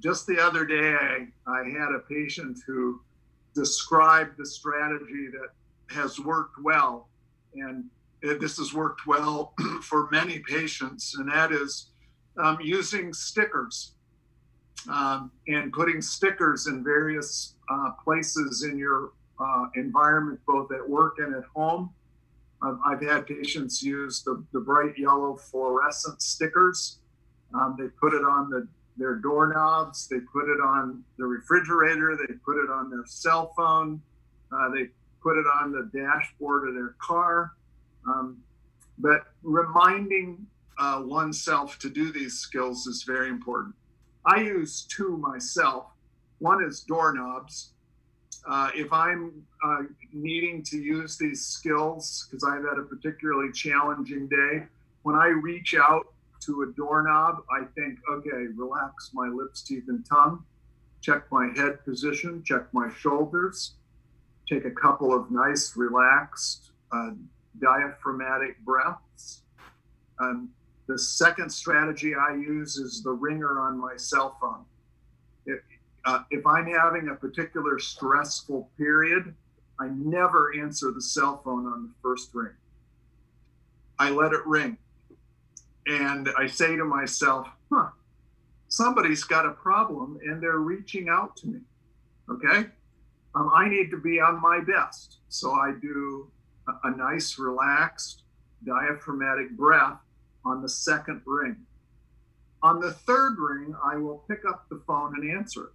Just the other day, I, I had a patient who described the strategy that has worked well. And this has worked well for many patients, and that is um, using stickers um, and putting stickers in various uh, places in your uh, environment, both at work and at home. I've, I've had patients use the, the, bright yellow fluorescent stickers. Um, they put it on the, their doorknobs, they put it on the refrigerator, they put it on their cell phone, uh, they put it on the dashboard of their car. Um, but reminding uh, oneself to do these skills is very important. I use two myself. One is doorknobs. Uh, if I'm uh, needing to use these skills because I've had a particularly challenging day, when I reach out to a doorknob, I think, okay, relax my lips, teeth, and tongue. check my head position, check my shoulders, take a couple of nice, relaxed, uh, diaphragmatic breaths. Um, the second strategy I use is the ringer on my cell phone. Uh, if I'm having a particular stressful period, I never answer the cell phone on the first ring. I let it ring. And I say to myself, huh, somebody's got a problem and they're reaching out to me. Okay. Um, I need to be on my best. So I do a, a nice, relaxed, diaphragmatic breath on the second ring. On the third ring, I will pick up the phone and answer it.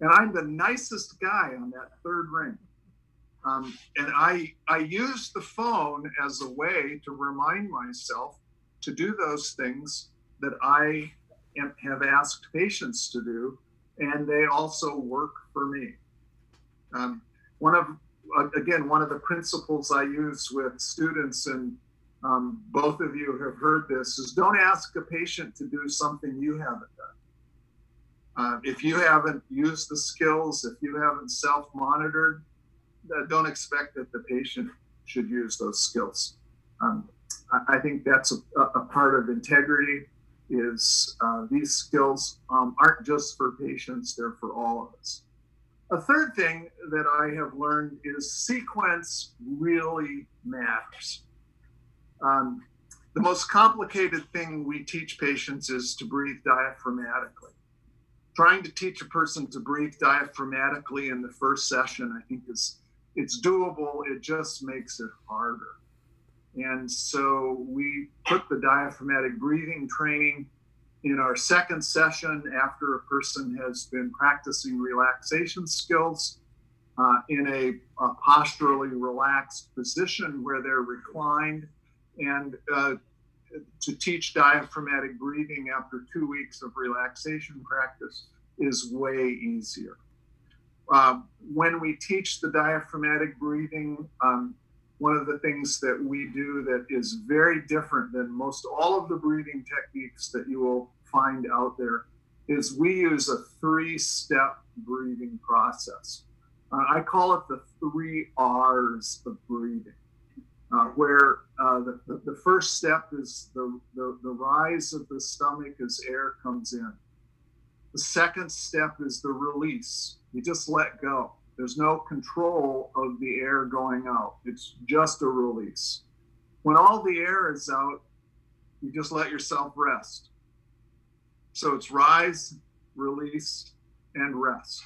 And I'm the nicest guy on that third ring. Um, and I, I use the phone as a way to remind myself to do those things that I am, have asked patients to do, and they also work for me. Um, one of again one of the principles I use with students, and um, both of you have heard this, is don't ask a patient to do something you haven't done. Uh, if you haven't used the skills, if you haven't self-monitored, uh, don't expect that the patient should use those skills. Um, I, I, think that's a, a, part of integrity. Is uh, these skills um, aren't just for patients; they're for all of us. A third thing that I have learned is sequence really matters. Um, the most complicated thing we teach patients is to breathe diaphragmatically. Trying to teach a person to breathe diaphragmatically in the first session, I think, is it's doable. It just makes it harder. And so we put the diaphragmatic breathing training in our second session after a person has been practicing relaxation skills uh, in a, a, posturally relaxed position where they're reclined and uh, to teach diaphragmatic breathing after two weeks of relaxation practice is way easier. Um, when we teach the diaphragmatic breathing, um, one of the things that we do that is very different than most all of the breathing techniques that you will find out there is we use a three step breathing process. Uh, I call it the three R's of breathing, uh, where uh, the, the, the, first step is the, the, the rise of the stomach as air comes in. The second step is the release. You just let go. There's no control of the air going out. It's just a release. When all the air is out, you just let yourself rest. So it's rise, release, and rest.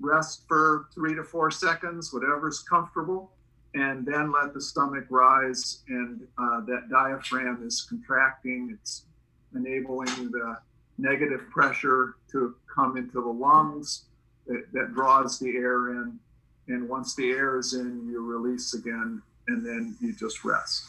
Rest for three to four seconds, whatever's comfortable, and then let the stomach rise. And uh, that diaphragm is contracting. It's enabling the negative pressure to come into the lungs that, that draws the air in. And once the air is in, you release again, and then you just rest.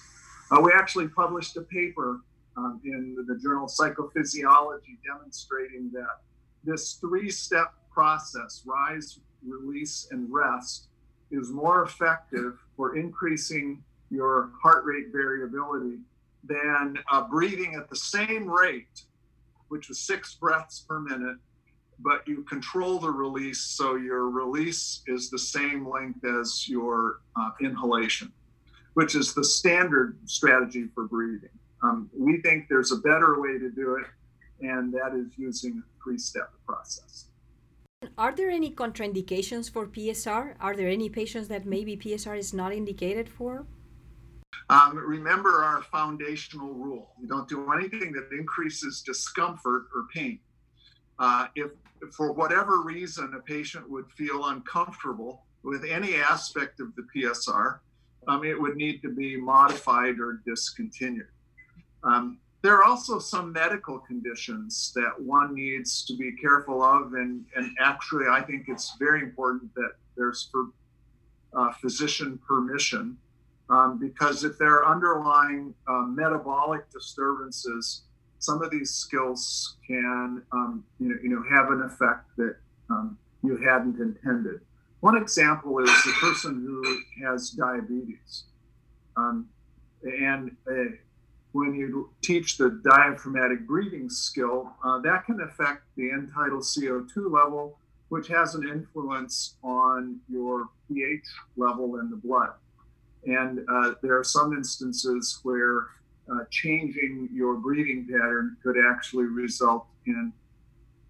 Uh, we actually published a paper um, in the journal Psychophysiology demonstrating that this three step process rise, release, and rest is more effective for increasing your heart rate variability than uh, breathing at the same rate, which was six breaths per minute, but you control the release so your release is the same length as your uh, inhalation, which is the standard strategy for breathing. Um, we think there's a better way to do it, and that is using a three step process. Are there any contraindications for PSR? Are there any patients that maybe PSR is not indicated for? Um, remember our foundational rule. You don't do anything that increases discomfort or pain. Uh, if for whatever reason a patient would feel uncomfortable with any aspect of the PSR, um, it would need to be modified or discontinued. Um, there are also some medical conditions that one needs to be careful of, and, and actually, I think it's very important that there's for uh, physician permission um, because if there are underlying uh, metabolic disturbances some of these skills can um, you, know, you know have an effect that um, you hadn't intended. One example is the person who has diabetes, um, and uh, when you teach the diaphragmatic breathing skill, uh, that can affect the end tidal CO2 level which has an influence on your pH level in the blood. And uh, there are some instances where uh, changing your breathing pattern could actually result in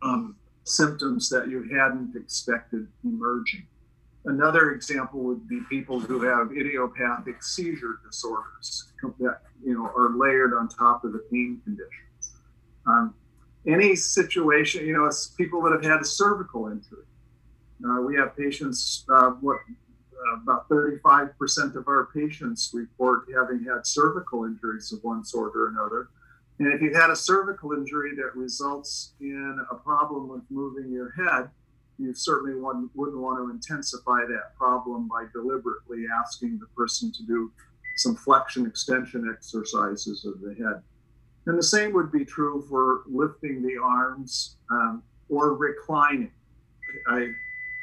um, symptoms that you hadn't expected emerging. Another example would be people who have idiopathic seizure disorders that you know are layered on top of the pain conditions. Um, any situation, you know, people that have had a cervical injury. Uh, we have patients, uh, what uh, about 35% of our patients report having had cervical injuries of one sort or another. And if you've had a cervical injury that results in a problem with moving your head, you certainly wouldn't, want to intensify that problem by deliberately asking the person to do some flexion extension exercises of the head. And the same would be true for lifting the arms um, or reclining. I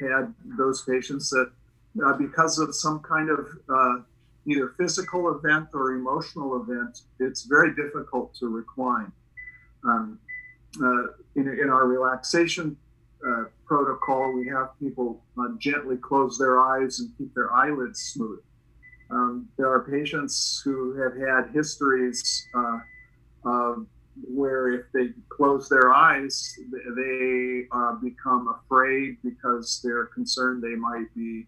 had those patients that, uh, because of some kind of uh, either physical event or emotional event, it's very difficult to recline. Um, uh, in, in, our relaxation uh, protocol, we have people uh, gently close their eyes and keep their eyelids smooth. Um, there are patients who have had histories uh, where if they close their eyes, they uh, become afraid because they're concerned they might be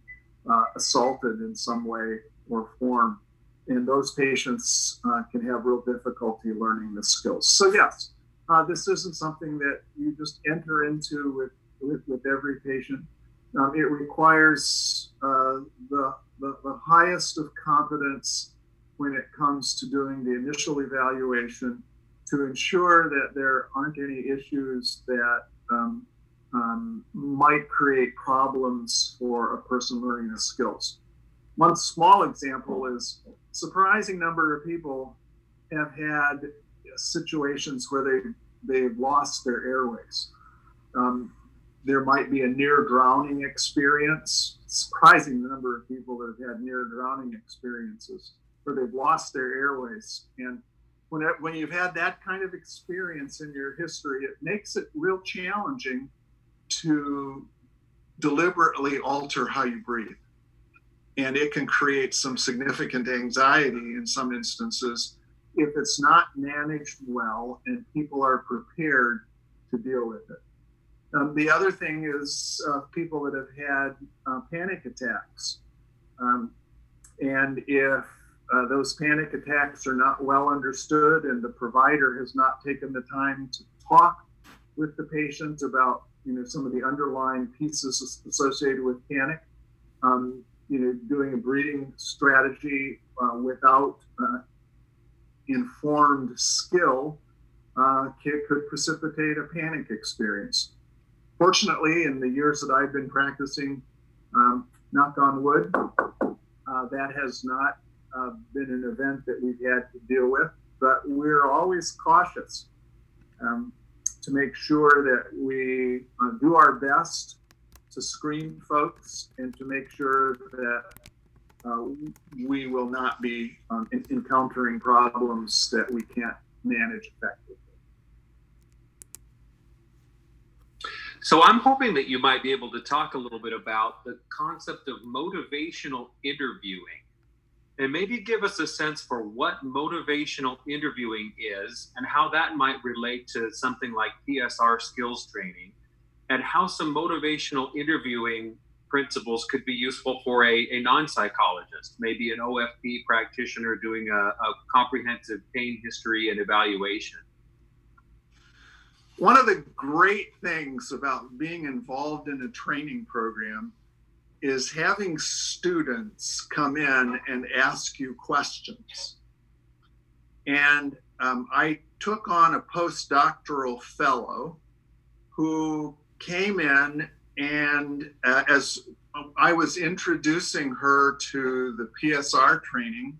uh, assaulted in some way or form. And those patients can have real difficulty learning the skills. So, yes, this isn't something that you just enter into with, with, with every patient. Um, it requires uh, the, the, the highest of competence when it comes to doing the initial evaluation to ensure that there aren't any issues that um, um, might create problems for a person learning the skills. One small example is surprising number of people have had situations where they they've lost their airways. Um, there might be a near drowning experience. Surprising the number of people that have had near drowning experiences where they've lost their airways. And when it, when you've had that kind of experience in your history, it makes it real challenging to deliberately alter how you breathe and it can create some significant anxiety in some instances if it's not managed well and people are prepared to deal with it. Um, the other thing is uh, people that have had uh, panic attacks. Um, and if uh, those panic attacks are not well understood and the provider has not taken the time to talk with the patient about you know some of the underlying pieces associated with panic um, you know, doing a breeding strategy uh, without uh, informed skill uh, could precipitate a panic experience. Fortunately, in the years that I've been practicing, um, knock on wood, uh, that has not uh, been an event that we've had to deal with, but we're always cautious um, to make sure that we uh, do our best to screen folks and to make sure that uh, we will not be um, encountering problems that we can't manage effectively. So I'm hoping that you might be able to talk a little bit about the concept of motivational interviewing and maybe give us a sense for what motivational interviewing is and how that might relate to something like PSR skills training and how some motivational interviewing principles could be useful for a, a non-psychologist, maybe an OFP practitioner doing a, a comprehensive pain history and evaluation. One of the great things about being involved in a training program is having students come in and ask you questions. And um, I took on a postdoctoral fellow who came in and uh, as I was introducing her to the PSR training,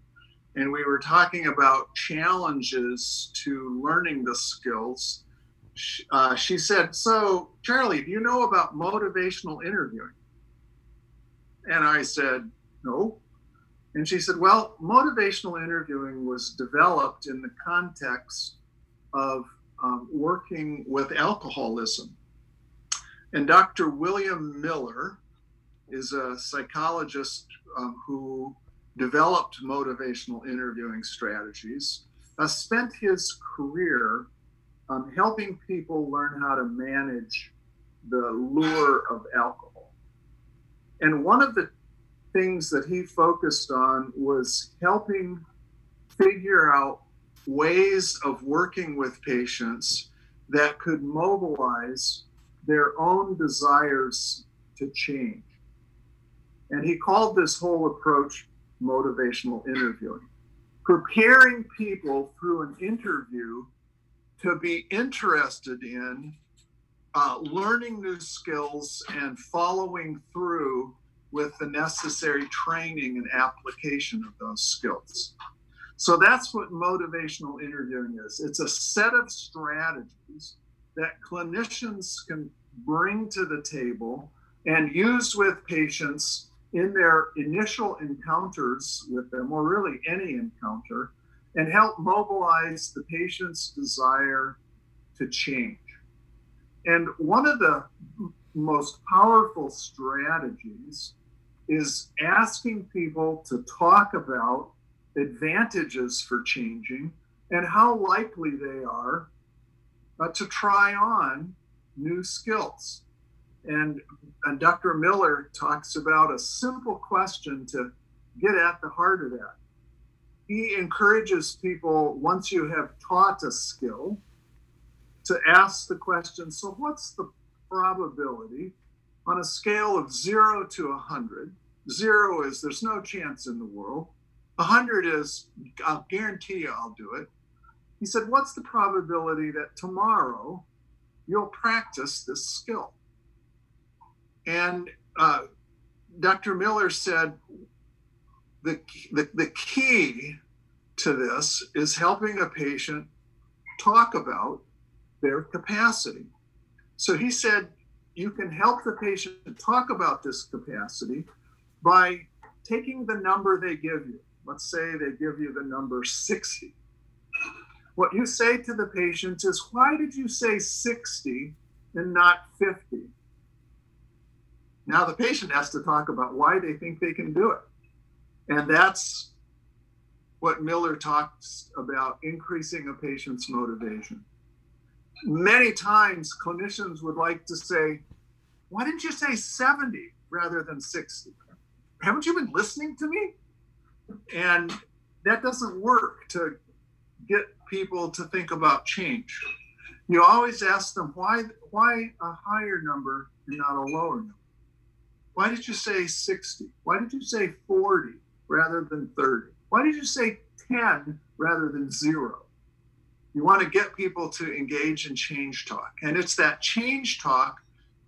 and we were talking about challenges to learning the skills. Uh, she said, So, Charlie, do you know about motivational interviewing? And I said, No. And she said, Well, motivational interviewing was developed in the context of um, working with alcoholism And Dr. William Miller is a psychologist um, who developed motivational interviewing strategies, uh, spent his career um, helping people learn how to manage the lure of alcohol. And one of the things that he focused on was helping figure out ways of working with patients that could mobilize their own desires to change. And he called this whole approach motivational interviewing. Preparing people through an interview to be interested in uh, learning new skills and following through with the necessary training and application of those skills. So that's what motivational interviewing is it's a set of strategies that clinicians can bring to the table and use with patients in their initial encounters with them, or really any encounter, and help mobilize the patient's desire to change. And one of the most powerful strategies is asking people to talk about advantages for changing and how likely they are uh, to try on new skills. And, and Dr. Miller talks about a simple question to get at the heart of that. He encourages people, once you have taught a skill, to ask the question so, what's the probability on a scale of zero to 100? Zero is there's no chance in the world. 100 is I'll guarantee you I'll do it. He said, What's the probability that tomorrow you'll practice this skill? And uh, Dr. Miller said the, the, the key to this is helping a patient talk about their capacity. So he said you can help the patient talk about this capacity by taking the number they give you. Let's say they give you the number 60. What you say to the patient is, Why did you say 60 and not 50? Now the patient has to talk about why they think they can do it. And that's what Miller talks about increasing a patient's motivation. Many times clinicians would like to say, why didn't you say 70 rather than 60? Haven't you been listening to me? And that doesn't work to get people to think about change. You always ask them why why a higher number and not a lower number. Why did you say 60? Why did you say 40 rather than 30? Why did you say 10 rather than zero? You want to get people to engage in change talk. And it's that change talk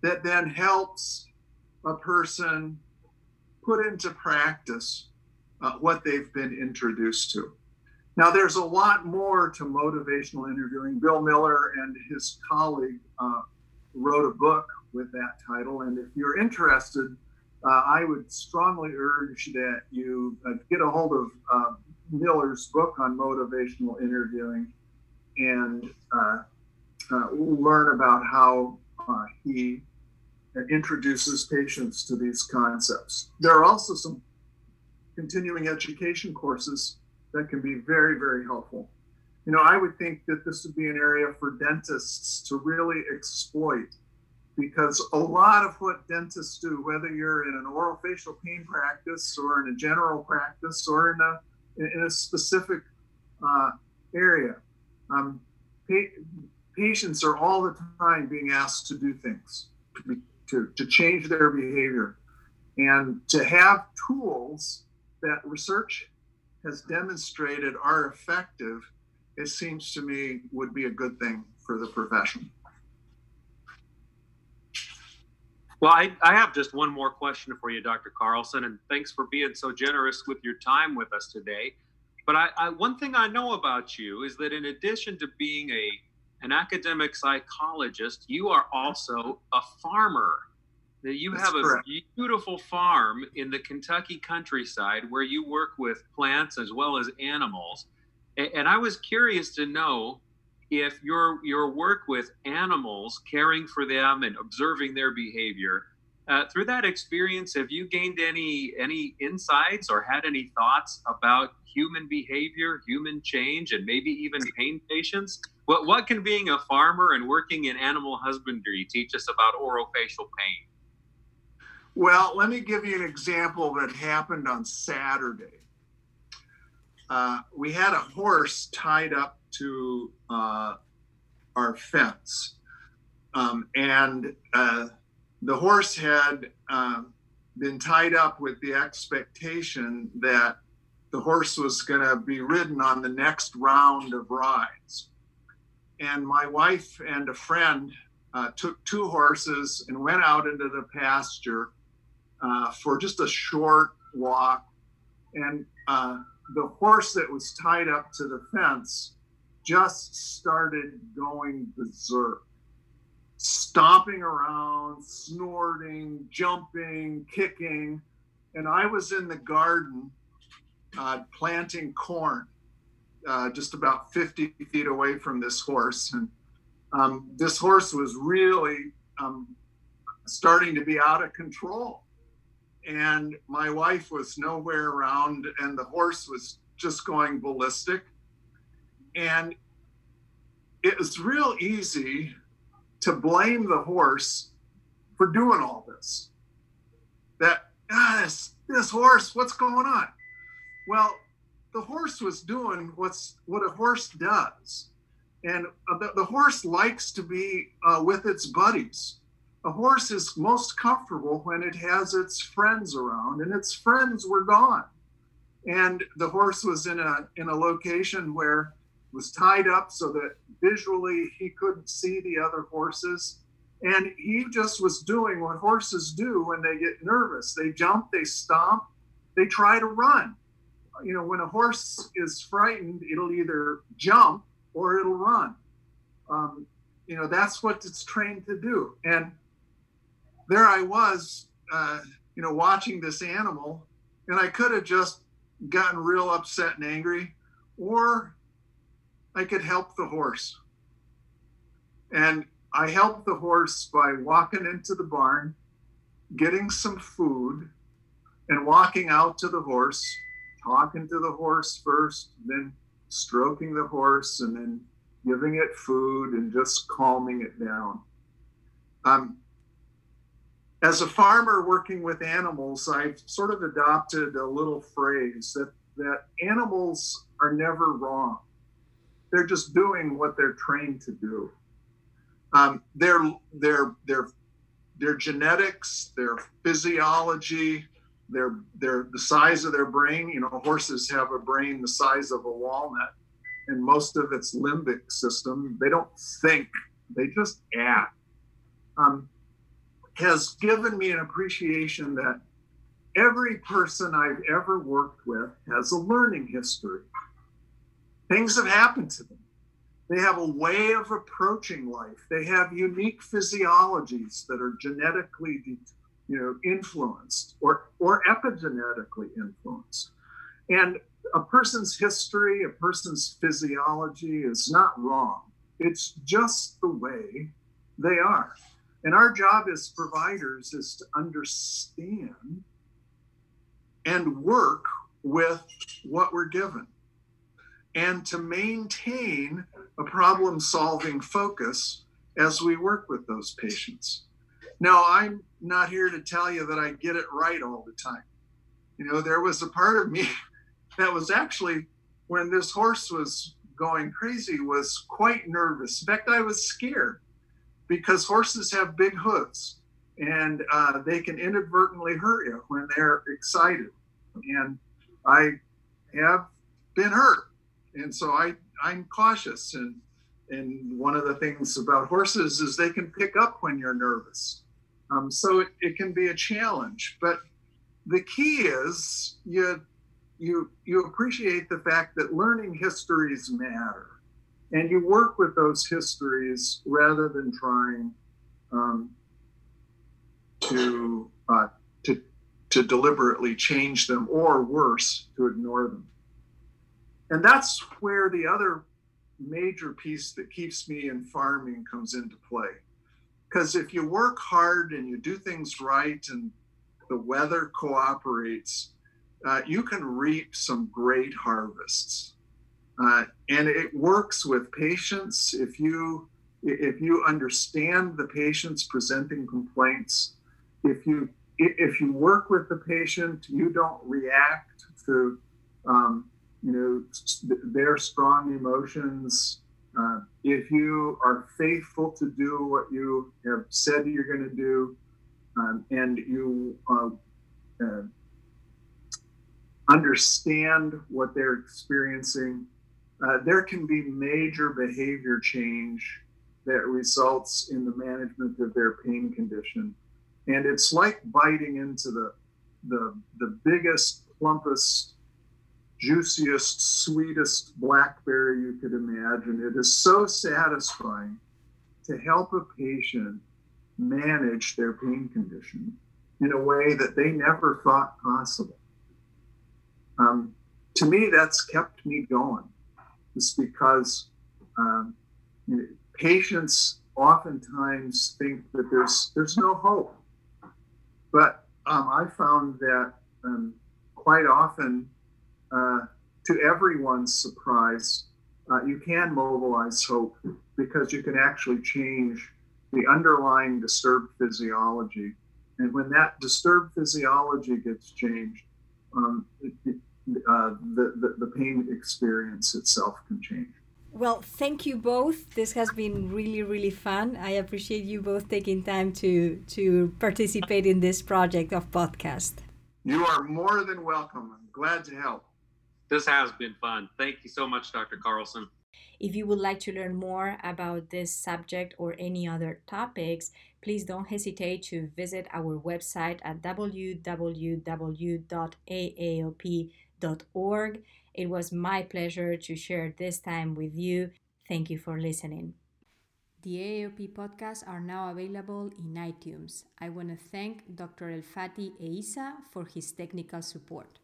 that then helps a person put into practice uh, what they've been introduced to. Now, there's a lot more to motivational interviewing. Bill Miller and his colleague uh, wrote a book with that title. And if you're interested, uh, I would strongly urge that you uh, get a hold of uh, Miller's book on motivational interviewing and uh, uh, learn about how uh, he introduces patients to these concepts. There are also some continuing education courses that can be very, very helpful. You know, I would think that this would be an area for dentists to really exploit because a lot of what dentists do, whether you're in an oral facial pain practice or in a general practice or in a in a specific uh, area, um, pa- patients are all the time being asked to do things to, be, to, to change their behavior, and to have tools that research has demonstrated are effective. It seems to me would be a good thing for the profession. Well, I, I have just one more question for you, Dr. Carlson, and thanks for being so generous with your time with us today. But I, I, one thing I know about you is that in addition to being a an academic psychologist, you are also a farmer. That you That's have a beautiful farm in the Kentucky countryside where you work with plants as well as animals. And I was curious to know if your your work with animals, caring for them and observing their behavior, uh, through that experience, have you gained any any insights or had any thoughts about human behavior, human change, and maybe even pain patients? What what can being a farmer and working in animal husbandry teach us about orofacial pain? Well, let me give you an example that happened on Saturday. Uh, we had a horse tied up to uh, our fence, um, and uh, the horse had um, been tied up with the expectation that the horse was going to be ridden on the next round of rides. And my wife and a friend uh, took two horses and went out into the pasture uh, for just a short walk. And uh, the horse that was tied up to the fence just started going berserk stomping around, snorting, jumping, kicking. And I was in the garden uh, planting corn uh, just about 50 feet away from this horse. And um, this horse was really um, starting to be out of control. And my wife was nowhere around, and the horse was just going ballistic. And it was real easy to blame the horse for doing all this. That ah, this this horse, what's going on? Well, the horse was doing what's what a horse does, and uh, the, the horse likes to be uh, with its buddies. A horse is most comfortable when it has its friends around, and its friends were gone. And the horse was in a in a location where was tied up so that visually he couldn't see the other horses. And he just was doing what horses do when they get nervous. They jump, they stomp, they try to run. You know, when a horse is frightened, it'll either jump or it'll run. Um, you know, that's what it's trained to do. And there I was, uh, you know, watching this animal, and I could have just gotten real upset and angry, or I could help the horse. And I helped the horse by walking into the barn, getting some food, and walking out to the horse, talking to the horse first, then stroking the horse, and then giving it food and just calming it down. Um, as a farmer working with animals, I've sort of adopted a little phrase that, that animals are never wrong they're just doing what they're trained to do. Um, their their their their genetics, their physiology, their their the size of their brain. You know, horses have a brain the size of a walnut, and most of its limbic system. They don't think; they just act. Um, has given me an appreciation that every person I've ever worked with has a learning history things have happened to them. They have a way of approaching life. They have unique physiologies that are genetically, you know, influenced or or epigenetically influenced. And a person's history, a person's physiology is not wrong. It's just the way they are. And our job as providers is to understand and work with what we're given and to maintain a problem solving focus as we work with those patients. Now, I'm not here to tell you that I get it right all the time. You know, there was a part of me that was actually, when this horse was going crazy, was quite nervous. In fact, I was scared because horses have big hooves and uh, they can inadvertently hurt you when they're excited. And I have been hurt and so I I'm cautious and and one of the things about horses is they can pick up when you're nervous. Um, so it, it can be a challenge, but the key is you you you appreciate the fact that learning histories matter, and you work with those histories rather than trying um, to uh, to to deliberately change them or worse to ignore them and that's where the other major piece that keeps me in farming comes into play. Because if you work hard and you do things right and the weather cooperates, uh, you can reap some great harvests. Uh, and it works with patients. If you if you understand the patient's presenting complaints if you if you work with the patient you don't react to um, you know their strong emotions. Uh, if you are faithful to do what you have said you're going to do um, and you uh, uh, understand what they're experiencing uh, there can be major behavior change that results in the management of their pain condition. And it's like biting into the, the, the biggest, plumpest, juiciest, sweetest blackberry you could imagine. It is so satisfying to help a patient manage their pain condition in a way that they never thought possible. Um, to me, that's kept me going is because um, you know, patients oftentimes think that there's there's no hope. But um, I found that um, quite often, uh, to everyone's surprise, uh, you can mobilize hope because you can actually change the underlying disturbed physiology. And when that disturbed physiology gets changed, um, it, uh, the, the, the pain experience itself can change. Well, thank you both. This has been really, really fun. I appreciate you both taking time to to participate in this project of podcast. You are more than welcome. I'm glad to help. This has been fun. Thank you so much, Dr. Carlson. If you would like to learn more about this subject or any other topics, please don't hesitate to visit our website at www.aaop.com It was my pleasure to share this time with you. Thank you for listening. The AAOP podcasts are now available in iTunes. I want to thank Dr. Elfati Eisa for his technical support.